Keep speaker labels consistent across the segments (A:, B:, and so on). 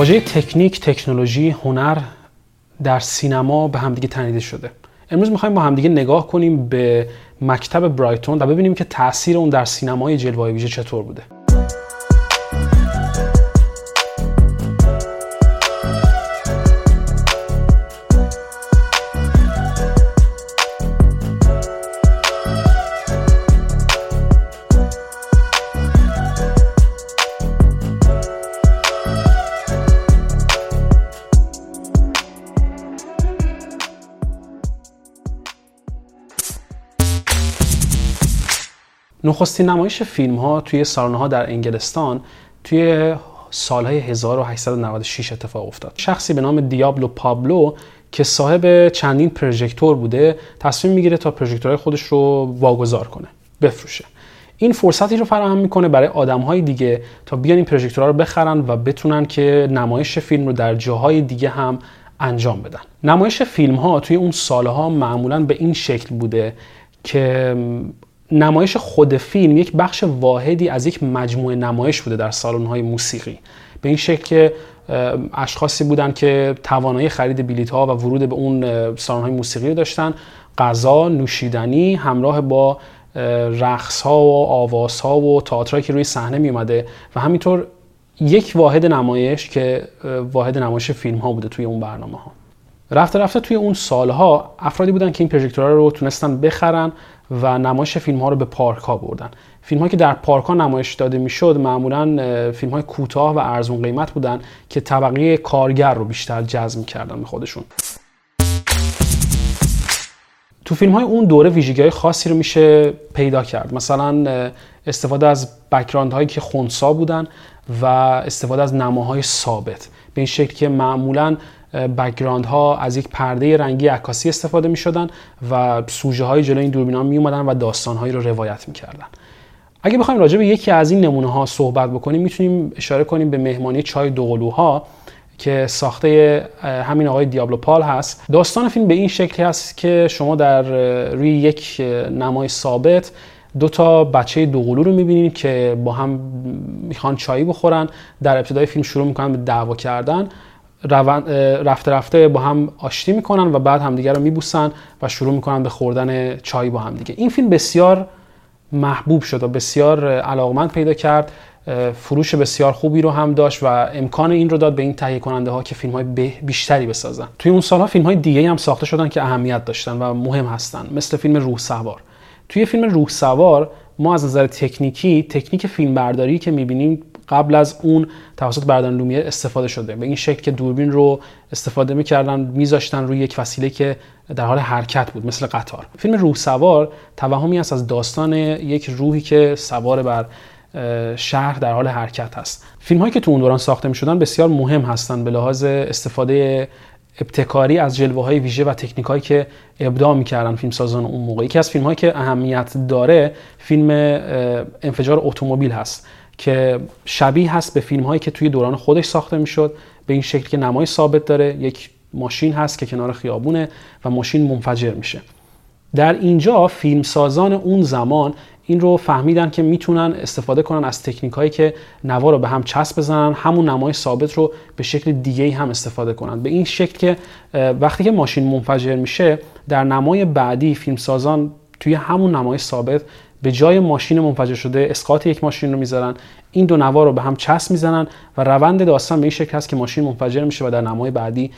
A: واژه تکنیک، تکنولوژی، هنر در سینما به همدیگه تنیده شده. امروز می‌خوایم با همدیگه نگاه کنیم به مکتب برایتون و ببینیم که تاثیر اون در سینمای جلوه ویژه چطور بوده. نخستین نمایش فیلم ها توی سالن ها در انگلستان توی سالهای 1896 اتفاق افتاد. شخصی به نام دیابلو پابلو که صاحب چندین پروژکتور بوده تصمیم می‌گیره تا پروژکتورهای خودش رو واگذار کنه بفروشه. این فرصتی رو فراهم می‌کنه برای آدم دیگه تا بیان این پروژکتورها رو بخرن و بتونن که نمایش فیلم رو در جاهای دیگه هم انجام بدن. نمایش فیلم ها توی اون سالها معمولا به این شکل بوده که نمایش خود فیلم یک بخش واحدی از یک مجموعه نمایش بوده در های موسیقی. به این شکل که اشخاصی بودن که توانایی خرید بلیط ها و ورود به اون های موسیقی رو داشتن. غذا نوشیدنی همراه با رقص ها و آواز ها و تئاترایی که روی صحنه می اومده و همینطور یک واحد نمایش که واحد نمایش فیلم ها بوده توی اون برنامه ها رفته رفته توی اون سالها افرادی بودن که این پروژکتورها رو تونستن بخرن و نمایش فیلم ها رو به پارک ها بردن. فیلم که در پارک ها نمایش داده می‌شد معمولا فیلم های کوتاه و ارزون قیمت بودن که طبقه کارگر رو بیشتر جذب کردن به خودشون. تو فیلم های اون دوره ویژگی های خاصی رو میشه پیدا کرد. مثلا استفاده از بکراند هایی که خونسا بودن و استفاده از نماهای ثابت. به این شکل که معمولا background ها از یک پرده رنگی عکاسی استفاده می شدن و سوژه های جلوی این دوربین ها می اومدن و داستان هایی رو روایت می کردن. اگه بخوایم راجع به یکی از این نمونه ها صحبت بکنیم می‌تونیم اشاره کنیم به مهمانی چای دوقلوها که ساخته همین آقای دبلیو پال هست داستان فیلم به این شکلی هست که شما در روی یک نمای ثابت دو تا بچه دوقلو رو می‌بینید که با هم می‌خوان چایی بخورن در ابتدای فیلم شروع می‌کنن به دعوا کردن رفته رفته با هم آشتی می‌کنن و بعد همدیگه رو میبوسن و شروع می‌کنن به خوردن چای با همدیگه این فیلم بسیار محبوب شد و بسیار علاقمند پیدا کرد. فروش بسیار خوبی رو هم داشت و امکان این رو داد به این تهیه کننده ها که فیلم های بیشتری بسازن. توی اون سالها فیلم های دیگه هم ساخته شدن که اهمیت داشتن و مهم هستن مثل فیلم روح سوار. توی فیلم روح سوار ما از نظر تکنیکی تکنیک فیلم برداری که می‌بینیم قبل از اون توسط بردان لومیر استفاده شده به این شکل که دوربین رو استفاده می‌کردن میذاشتن روی یک وسیله که در حال حرکت بود مثل قطار. فیلم روح سوار توهمی است از داستان یک روحی که سوار بر شهر در حال حرکت هست فیلم هایی که تو اون دوران ساخته می شدن بسیار مهم هستند به لحاظ استفاده ابتکاری از جلوه های ویژه و تکنیک هایی که ابداع می‌کردن فیلم سازان اون موقع. یکی از فیلم هایی که اهمیت داره فیلم انفجار اتومبیل هست. که شبیه هست به فیلم هایی که توی دوران خودش ساخته می‌شد به این شکل که نمای ثابت داره. یک ماشین هست که کنار خیابونه و ماشین منفجر میشه. در اینجا فیلمسازان اون زمان این رو فهمیدن که می‌تونن استفاده کنن از تکنیک هایی که نوا رو به هم چسب بزنن همون نمای ثابت رو به شکل دیگه هم استفاده کنن. به این شکل که وقتی که ماشین منفجر میشه در نمای بعدی فیلمسازان توی همون نمای ثابت به جای ماشین منفجر شده اسقاط یک ماشین رو می‌ذارن. این دو نوار رو به هم چسب می‌زنن و روند داستان به این شکل هست که ماشین منفجر میشه و در نمای بعدی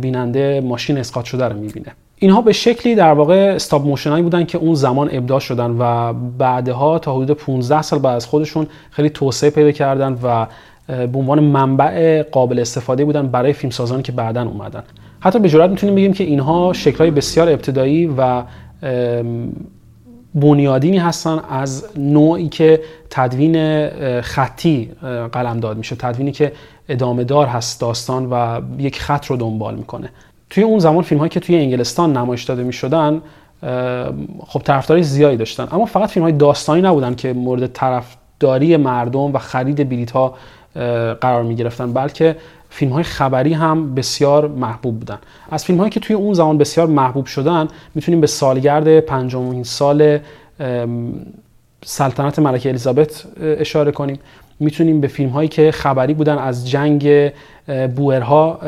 A: بیننده ماشین اسقاط شده رو می‌بینه. اینها به شکلی در واقع استاپ موشنایی بودن که اون زمان ابداع شدن و بعدها تا حدود 15 سال بعد از خودشون خیلی توسعه پیدا کردن و به عنوان منبع قابل استفاده بودن برای فیلمسازانی که بعدا اومدن. حتی به جرات می‌تونیم بگیم که اینها شکلهای بسیار ابتدایی و بنیادینی هستن از نوعی که تدوین خطی قلمداد میشه. تدوینی که ادامه دار هست داستان و یک خط رو دنبال می‌کنه. توی اون زمان فیلم هایی که توی انگلستان نمایش داده می‌شدن خب طرفداری زیادی داشتن. اما فقط فیلم های داستانی نبودن که مورد طرف داری مردم و خرید بلیط ها قرار می گرفتن بلکه فیلم های خبری هم بسیار محبوب بودن. از فیلم هایی که توی اون زمان بسیار محبوب شدن می‌تونیم به سالگرد پنجمین سال سلطنت ملکه الیزابت اشاره کنیم. می‌تونیم به فیلم هایی که خبری بودن از جنگ بوئرها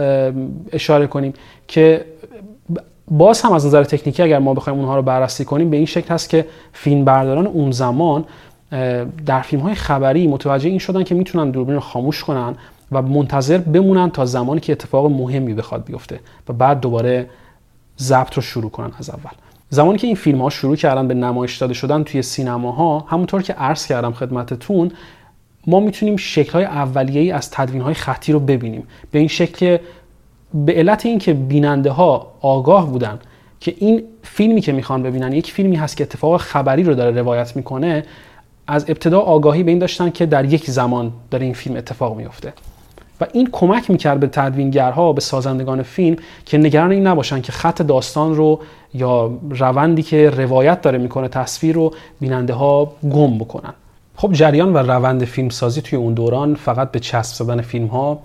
A: اشاره کنیم که باز هم از نظر تکنیکی اگر ما بخوایم اونها رو بررسی کنیم به این شکل هست که فیلم برداران اون زمان در فیلم های خبری متوجه این شدن که می‌تونن دوربین رو خاموش کنن و منتظر بمونن تا زمانی که اتفاق مهمی بخواد بیفته و بعد دوباره ضبط رو شروع کنن از اول. زمانی که این فیلم ها شروع کردن به نمایش داده شدن توی سینماها همونطور که عرض کردم خدمتتون ما می‌تونیم شکل های اولیه ای از تدوین های خطی رو ببینیم. به این شکل به علت اینکه بیننده ها آگاه بودن که این فیلمی که می‌خوان ببینن یک فیلمی هست که اتفاق خبری رو داره روایت می‌کنه از ابتدا آگاهی به این داشتن که در یک زمان داره این فیلم اتفاق میفته و این کمک می‌کرد به تدوینگرها به سازندگان فیلم که نگران این نباشن که خط داستان رو یا روندی که روایت داره می‌کنه تصویر رو بیننده ها گم بکنن. خب جریان و روند فیلمسازی توی اون دوران فقط به چسب زدن فیلم ها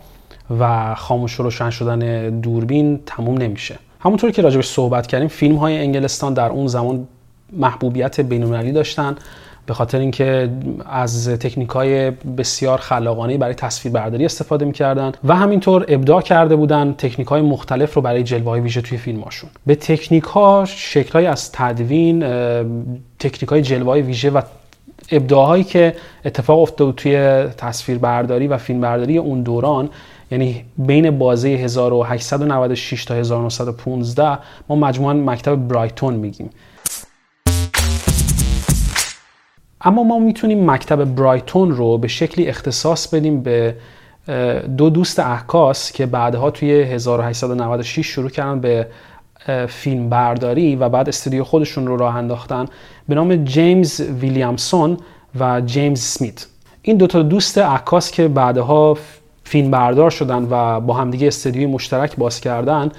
A: و خاموش و روشن شدن دوربین تموم نمیشه. همونطور که راجبش صحبت کردیم فیلم های انگلستان در اون زمان محبوبیت بین‌المللی داشتن به خاطر اینکه از تکنیک های بسیار خلاقانه برای تصویربرداری استفاده می‌کردن و همینطور ابداع کرده بودن تکنیک های مختلف رو برای جلوه های ویژه توی فیلماشون به تکنیک ها شکل از تدوین تکنیک های جلوه های ویژه و ابداعهایی که اتفاق افتاد توی تصویربرداری و فیلمبرداری اون دوران یعنی بین بازه 1896 تا 1915 ما مجموعا مکتب برایتون میگیم. اما ما می‌تونیم مکتب برایتون رو به شکلی اختصاص بدیم به دو دوست احکاس که بعدها توی 1896 شروع کردن به فیلم برداری و بعد استودیو خودشون رو راه انداختن به نام جیمز ویلیامسون و جیمز سمیت. این دوتا دوست عکاس که بعدها فیلم بردار شدن و با همدیگه استودیوی مشترک باز کردن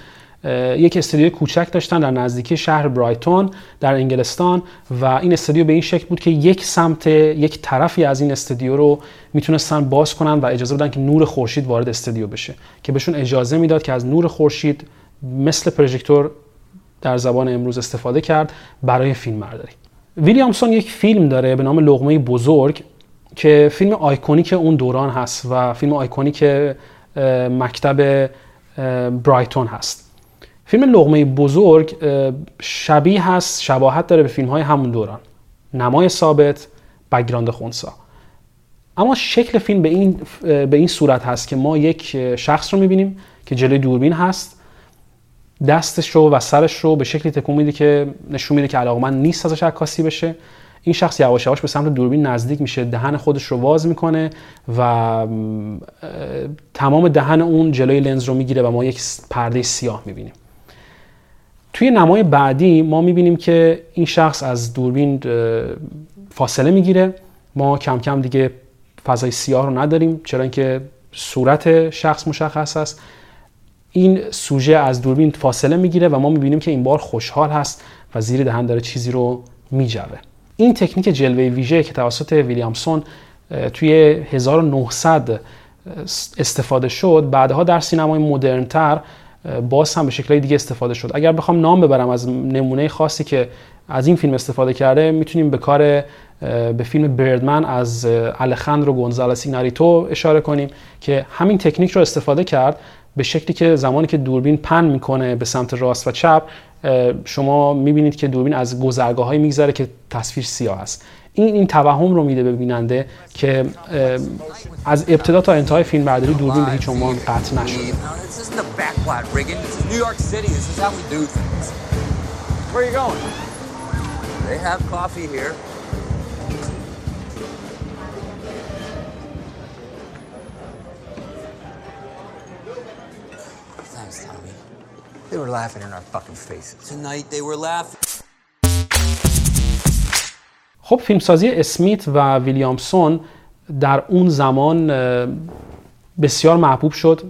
A: یک استودیو کوچک داشتن در نزدیکی شهر برایتون در انگلستان و این استودیو به این شکل بود که یک سمت یک طرفی از این استودیو رو می‌تونستن باز کنن و اجازه بدن که نور خورشید وارد استودیو بشه که بهشون اجازه می‌داد که از نور خورشید مثل پروژکتور در زبان امروز استفاده کرد برای فیلم برداری. ویلیامسون یک فیلم داره به نام لقمه بزرگ که فیلم iconic اون دوران هست و فیلم iconic مکتب برایتون هست. فیلم لغمه بزرگ شبیه هست شباهت داره به فیلم های همون دوران. نمای ثابت بگراند خونسا. اما شکل فیلم به این, به این صورت هست که ما یک شخص رو می‌بینیم که جلوی دوربین هست. دستش رو و سرش رو به شکلی تکون میده که نشون میده که علاقمند نیست ازش عکاسی بشه. این شخص یواش یواش به سمت دوربین نزدیک میشه دهن خودش رو واز می‌کنه و تمام دهن اون جلوی لنز رو می‌گیره و ما یک پرده سیاه می‌بینیم. توی نمای بعدی ما می‌بینیم که این شخص از دوربین فاصله می‌گیره. ما کم کم دیگه فضای سیاه رو نداریم چرا اینکه صورت شخص مشخص است. این سوژه از دوربین فاصله می‌گیره و ما می‌بینیم که این بار خوشحال هست و زیر دهن داره چیزی رو میجوه. این تکنیک جلوه ویژه که توسط ویلیامسون توی 1900 استفاده شد بعدها در سینمای مدرنتر باز هم به شکل دیگه استفاده شد. اگر بخوام نام ببرم از نمونه خاصی که از این فیلم استفاده کرده می‌تونیم به کار به فیلم بردمن از الخندرو گونزالس ایناریتو اشاره کنیم که همین تکنیک رو استفاده کرد به شکلی که زمانی که دوربین پن می‌کنه به سمت راست و چپ شما می‌بینید که دوربین از گذرگاه میگذره که تصویر سیاه است. این این توهم رو میده به بیننده که از ابتدا تا انتهای فیلم برداری دوربین به هیچ عنوان قطع نشده. They were laughing in our fucking faces. Tonight they were laughing. خب فیلمسازی اسمیت و ویلیامسون در اون زمان بسیار محبوب شد.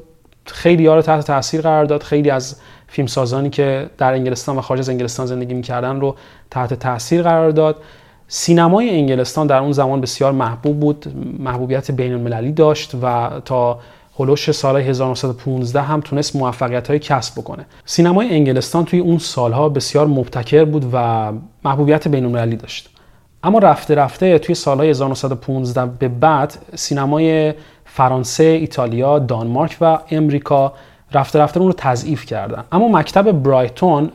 A: خیلی ها رو تحت تاثیر قرار داد. خیلی از فیلمسازانی که در انگلستان و خارج از انگلستان زندگی می‌کردن رو تحت تاثیر قرار داد. سینمای انگلستان در اون زمان بسیار محبوب بود. محبوبیت بین المللی داشت و تا هلوش سال 1915 هم تونست موفقیت های کسب بکنه. سینمای انگلستان توی اون سالها بسیار مبتکر بود و محبوبیت بین المللی داشت. اما رفته رفته توی سالهای 1915 به بعد سینمای فرانسه، ایتالیا، دانمارک و امریکا رفته رفته اون رو تضعیف کردن. اما مکتب برایتون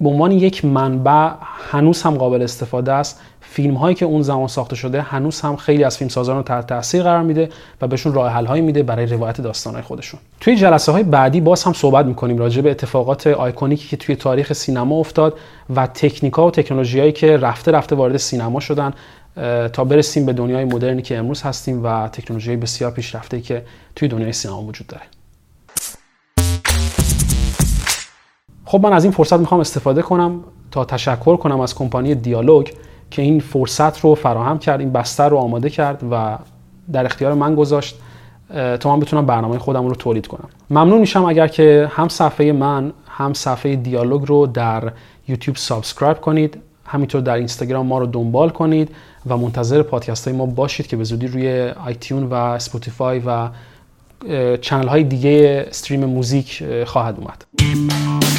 A: به عنوان یک منبع هنوز هم قابل استفاده است. فیلم هایی که اون زمان ساخته شده هنوز هم خیلی از فیلم سازان رو تحت تاثیر قرار میده و بهشون راه حل هایی میده برای روایت داستان های خودشون. توی جلسه های بعدی باز هم صحبت می‌کنیم راجع به اتفاقات آیکونیکی که توی تاریخ سینما افتاد و تکنیکا و تکنولوژی هایی که رفته رفته وارد سینما شدن تا برسیم به دنیای مدرنی که امروز هستیم و تکنولوژی بسیار پیشرفته که توی دنیای سینما وجود داره. خب من از این فرصت می‌خوام استفاده کنم تا تشکر کنم از کمپانی دیالوگ که این فرصت رو فراهم کرد این بستر رو آماده کرد و در اختیار من گذاشت. تا من بتونم برنامه خودم رو تولید کنم. ممنون میشم اگر که هم صفحه من هم صفحه دیالوگ رو در یوتیوب subscribe کنید. همینطور در اینستاگرام ما رو دنبال کنید و منتظر پادکست های ما باشید که به زودی روی iTunes و اسپاتیفای و channel های دیگه stream موزیک خواهد اومد.